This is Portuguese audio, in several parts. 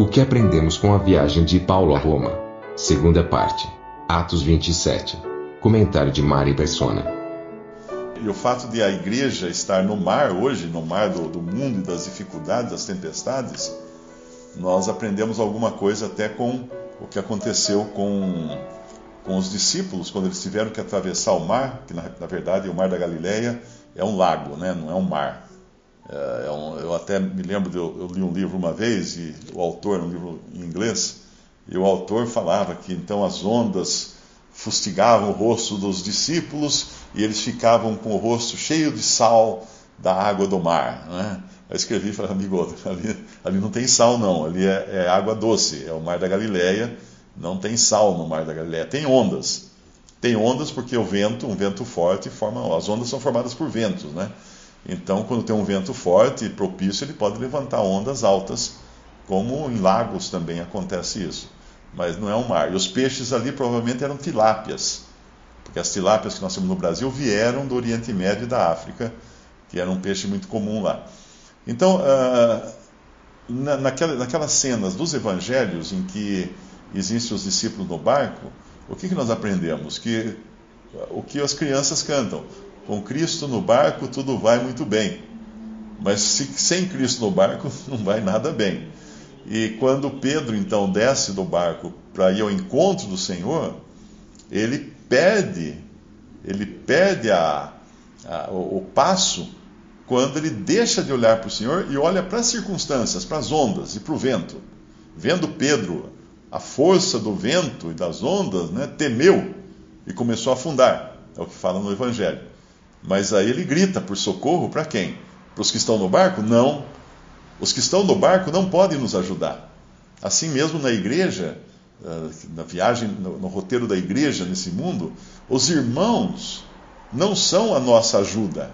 O que aprendemos com a viagem de Paulo a Roma? Segunda parte. Atos 27. Comentário de Mari Persona. E o fato de a igreja estar no mar hoje, no mar do, do mundo e das dificuldades, das tempestades, nós aprendemos alguma coisa até com o que aconteceu com, com os discípulos quando eles tiveram que atravessar o mar, que na, na verdade o mar da Galileia é um lago, né? não é um mar. É, é um, eu até me lembro, de, eu, eu li um livro uma vez, e o autor, um livro em inglês, e o autor falava que então as ondas fustigavam o rosto dos discípulos e eles ficavam com o rosto cheio de sal da água do mar. Né? Eu escrevi e falei, amigo, ali, ali não tem sal não, ali é, é, água doce, é o mar da Galileia, não tem sal no mar da Galileia, tem ondas. Tem ondas porque o vento, um vento forte, forma, as ondas são formadas por ventos, né? Então, quando tem um vento forte e propício, ele pode levantar ondas altas, como em lagos também acontece isso. Mas não é um mar. E os peixes ali provavelmente eram tilápias, porque as tilápias que nós temos no Brasil vieram do Oriente Médio e da África, que era um peixe muito comum lá. Então, uh, na, naquela, naquelas cenas dos evangelhos em que existem os discípulos no barco, o que, que nós aprendemos? Que o que as crianças cantam, com Cristo no barco tudo vai muito bem. Mas se, sem Cristo no barco não vai nada bem. E quando Pedro então desce do barco para ir ao encontro do Senhor, ele perde, ele perde a, a, o, o passo quando ele deixa de olhar para o Senhor e olha para as circunstâncias, para as ondas e para o vento. Vendo Pedro a força do vento e das ondas, né, temeu e começou a afundar. É o que fala no Evangelho. Mas aí ele grita por socorro para quem? Para os que estão no barco? Não. Os que estão no barco não podem nos ajudar. Assim mesmo na igreja, eh, na viagem, no roteiro da igreja nesse mundo, os irmãos não são a nossa ajuda.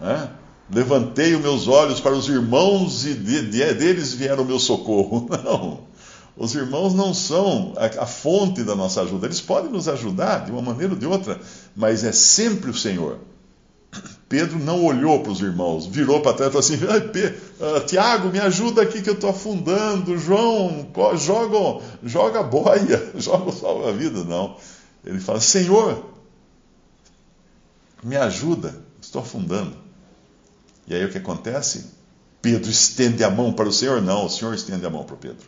Né? Levantei os meus olhos para os irmãos e de, de, deles vieram o meu socorro. Não. Os irmãos não são a, a, fonte da nossa ajuda. Eles podem nos ajudar de uma maneira ou de outra, mas é sempre o Senhor. Pedro não olhou para os irmãos, virou para trás e falou assim: uh, Tiago, me ajuda aqui que eu estou afundando. João, joga, joga boia, joga o salva-vida. Não. Ele fala: Senhor, me ajuda, estou afundando. E aí o que acontece? Pedro estende a mão para o Senhor? Não, o Senhor estende a mão para Pedro.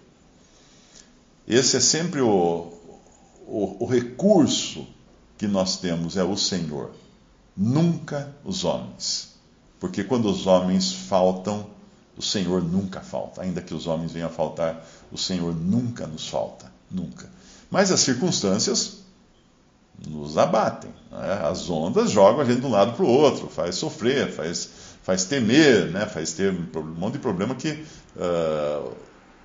Esse é sempre o, o, o recurso que nós temos, é o Senhor. Nunca os homens. Porque quando os homens faltam, o Senhor nunca falta. Ainda que os homens venham a faltar, o Senhor nunca nos falta. Nunca. Mas as circunstâncias nos abatem. Né? As ondas jogam a gente de um lado para o outro, faz sofrer, faz faz temer, né? faz ter um monte de problema que uh,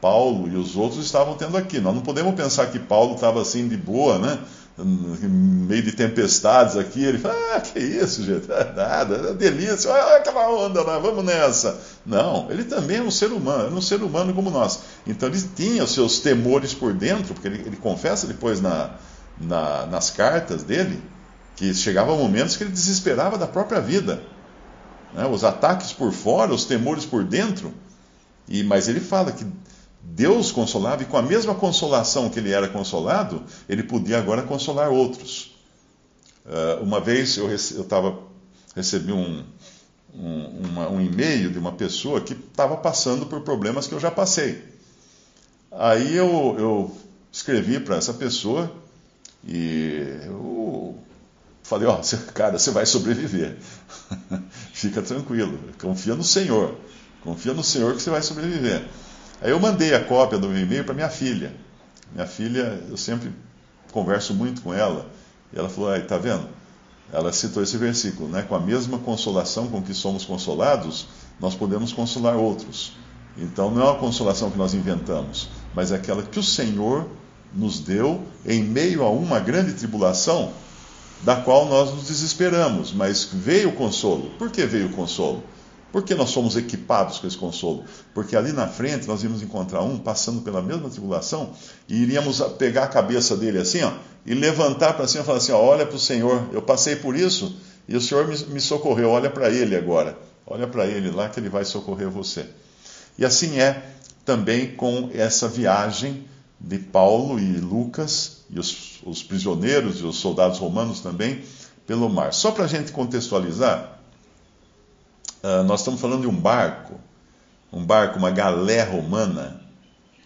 Paulo e os outros estavam tendo aqui. Nós não podemos pensar que Paulo estava assim de boa, né? Meio de tempestades aqui, ele fala, ah, que isso, gente, é nada, é delícia, olha aquela onda lá, vamos nessa. Não, ele também é um ser humano, é um ser humano como nós. Então ele tinha os seus temores por dentro, porque ele, ele confessa depois na, na, nas cartas dele, que chegavam momentos que ele desesperava da própria vida né? os ataques por fora, os temores por dentro. E Mas ele fala que Deus consolava, e com a mesma consolação que ele era consolado, ele podia agora consolar outros. Uh, uma vez eu, eu tava, recebi um, um, uma, um e-mail de uma pessoa que estava passando por problemas que eu já passei. Aí eu, eu escrevi para essa pessoa e eu falei: Ó, oh, cara, você vai sobreviver. Fica tranquilo, confia no Senhor. Confia no Senhor que você vai sobreviver. Aí eu mandei a cópia do meu e-mail para minha filha. Minha filha, eu sempre converso muito com ela. E ela falou: aí, tá vendo? Ela citou esse versículo, né? Com a mesma consolação com que somos consolados, nós podemos consolar outros. Então não é uma consolação que nós inventamos, mas é aquela que o Senhor nos deu em meio a uma grande tribulação, da qual nós nos desesperamos, mas veio o consolo. Por que veio o consolo? Porque nós somos equipados com esse consolo. Porque ali na frente nós íamos encontrar um passando pela mesma tribulação e iríamos pegar a cabeça dele assim, ó, e levantar para cima e falar assim: ó, olha para o Senhor, eu passei por isso e o Senhor me, me socorreu, olha para ele agora. Olha para ele lá que ele vai socorrer você. E assim é também com essa viagem de Paulo e Lucas e os, os prisioneiros e os soldados romanos também pelo mar. Só para a gente contextualizar, uh, nós estamos falando de um barco, um barco, uma galé romana,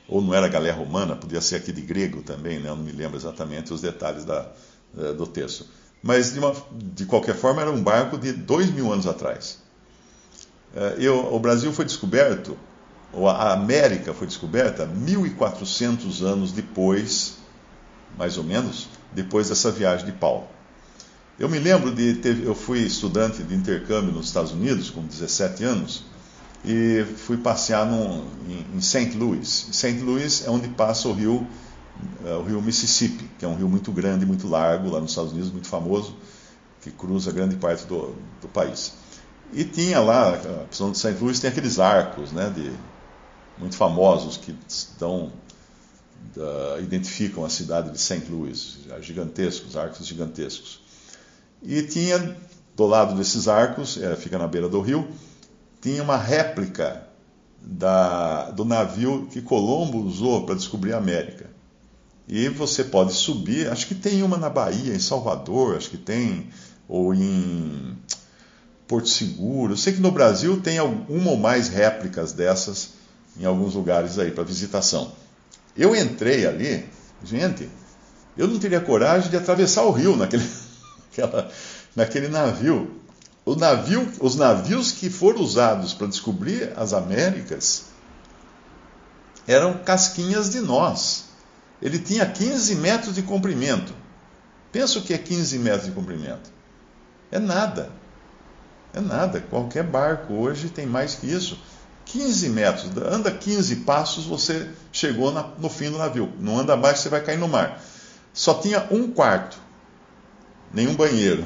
ou não era galé romana, podia ser aqui de grego também, né? eu não me lembro exatamente os detalhes da, uh, do texto. Mas de, uma, de, qualquer forma era um barco de dois mil anos atrás. Uh, eu, o Brasil foi descoberto ou a América foi descoberta 1400 anos depois, mais ou menos, depois dessa viagem de Paulo. Eu me lembro de ter, eu fui estudante de intercâmbio nos Estados Unidos com 17 anos e fui passear no, em, em St. Louis. St. Louis é onde passa o rio, é, o rio Mississippi, que é um rio muito grande, muito largo lá nos Estados Unidos, muito famoso, que cruza grande parte do, do país. E tinha lá, a prisão de St. Louis tem aqueles arcos, né, de muito famosos que dão, uh, identificam a cidade de St. Louis, gigantescos, arcos gigantescos. E tinha, do lado desses arcos, é, fica na beira do rio, tinha uma réplica da, do navio que Colombo usou para descobrir a América. E você pode subir, acho que tem uma na Bahia, em Salvador, acho que tem, ou em Porto Seguro. Eu sei que no Brasil tem uma ou mais réplicas dessas em alguns lugares aí para visitação. Eu entrei ali, gente, eu não teria coragem de atravessar o rio naquele, aquela, naquele navio. Navio. Os navios que foram usados para descobrir as Américas eram casquinhas de nós. Ele tinha 15 metros de comprimento. Pensa o que é 15 metros de comprimento. É nada. É nada. Qualquer barco hoje tem mais que isso. 15 metros, anda 15 passos, você chegou na, no fim do navio. Não anda mais, você vai cair no mar. Só tinha um quarto, nenhum banheiro,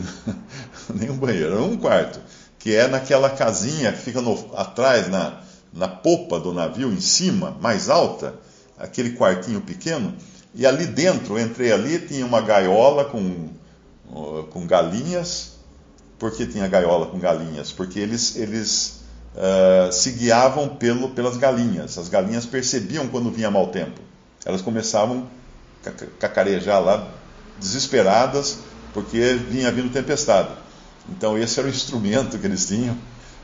nenhum banheiro, um quarto, que é naquela casinha que fica no, atrás, na, na popa do navio, em cima, mais alta, aquele quartinho pequeno. E ali dentro, eu entrei ali, tinha uma gaiola com, com galinhas. Por que tinha gaiola com galinhas? Porque eles, eles uh, se guiavam pelo, pelas galinhas. As galinhas percebiam quando vinha mau tempo. Elas começavam a cacarejar lá, desesperadas, porque vinha vindo tempestade. Então, esse era o instrumento que eles tinham,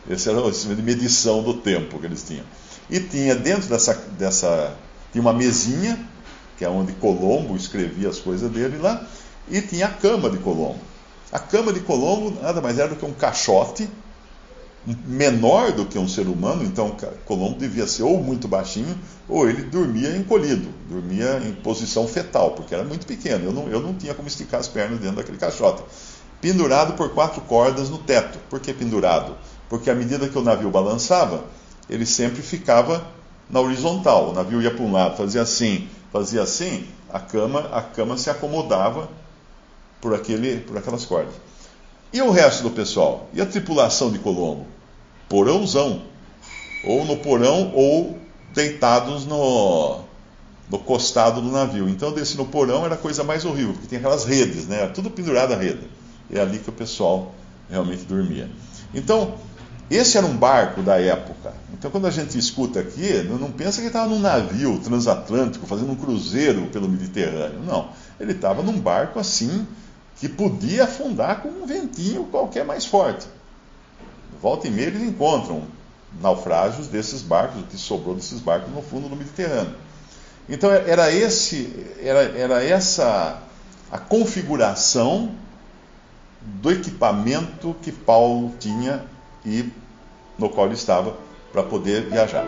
esse era o instrumento de medição do tempo que eles tinham. E tinha dentro dessa, dessa tinha uma mesinha, que é onde Colombo escrevia as coisas dele lá, e tinha a cama de Colombo. A cama de Colombo nada mais era do que um caixote menor do que um ser humano, então Colombo devia ser ou muito baixinho, ou ele dormia encolhido, dormia em posição fetal, porque era muito pequeno. Eu não, eu não tinha como esticar as pernas dentro daquele caixote. Pendurado por quatro cordas no teto. Por que pendurado? Porque à medida que o navio balançava, ele sempre ficava na horizontal. O navio ia para um lado, fazia assim, fazia assim, a cama, a cama se acomodava por, aquele, por aquelas cordas. E o resto do pessoal? E a tripulação de Colombo? Porãozão. Ou no porão, ou deitados no, no costado do navio. Então, descer no porão era a coisa mais horrível, porque tem aquelas redes, né? Tudo pendurado a rede. É ali que o pessoal realmente dormia. Então, esse era um barco da época. Então, quando a gente escuta aqui, não pensa que ele estava num navio transatlântico, fazendo um cruzeiro pelo Mediterrâneo. Não. Ele estava num barco assim, que podia afundar com um ventinho qualquer mais forte. Volta e meia eles encontram naufrágios desses barcos, o que sobrou desses barcos no fundo do Mediterrâneo. Então era esse, era, era essa a configuração do equipamento que Paulo tinha e no qual ele estava para poder viajar.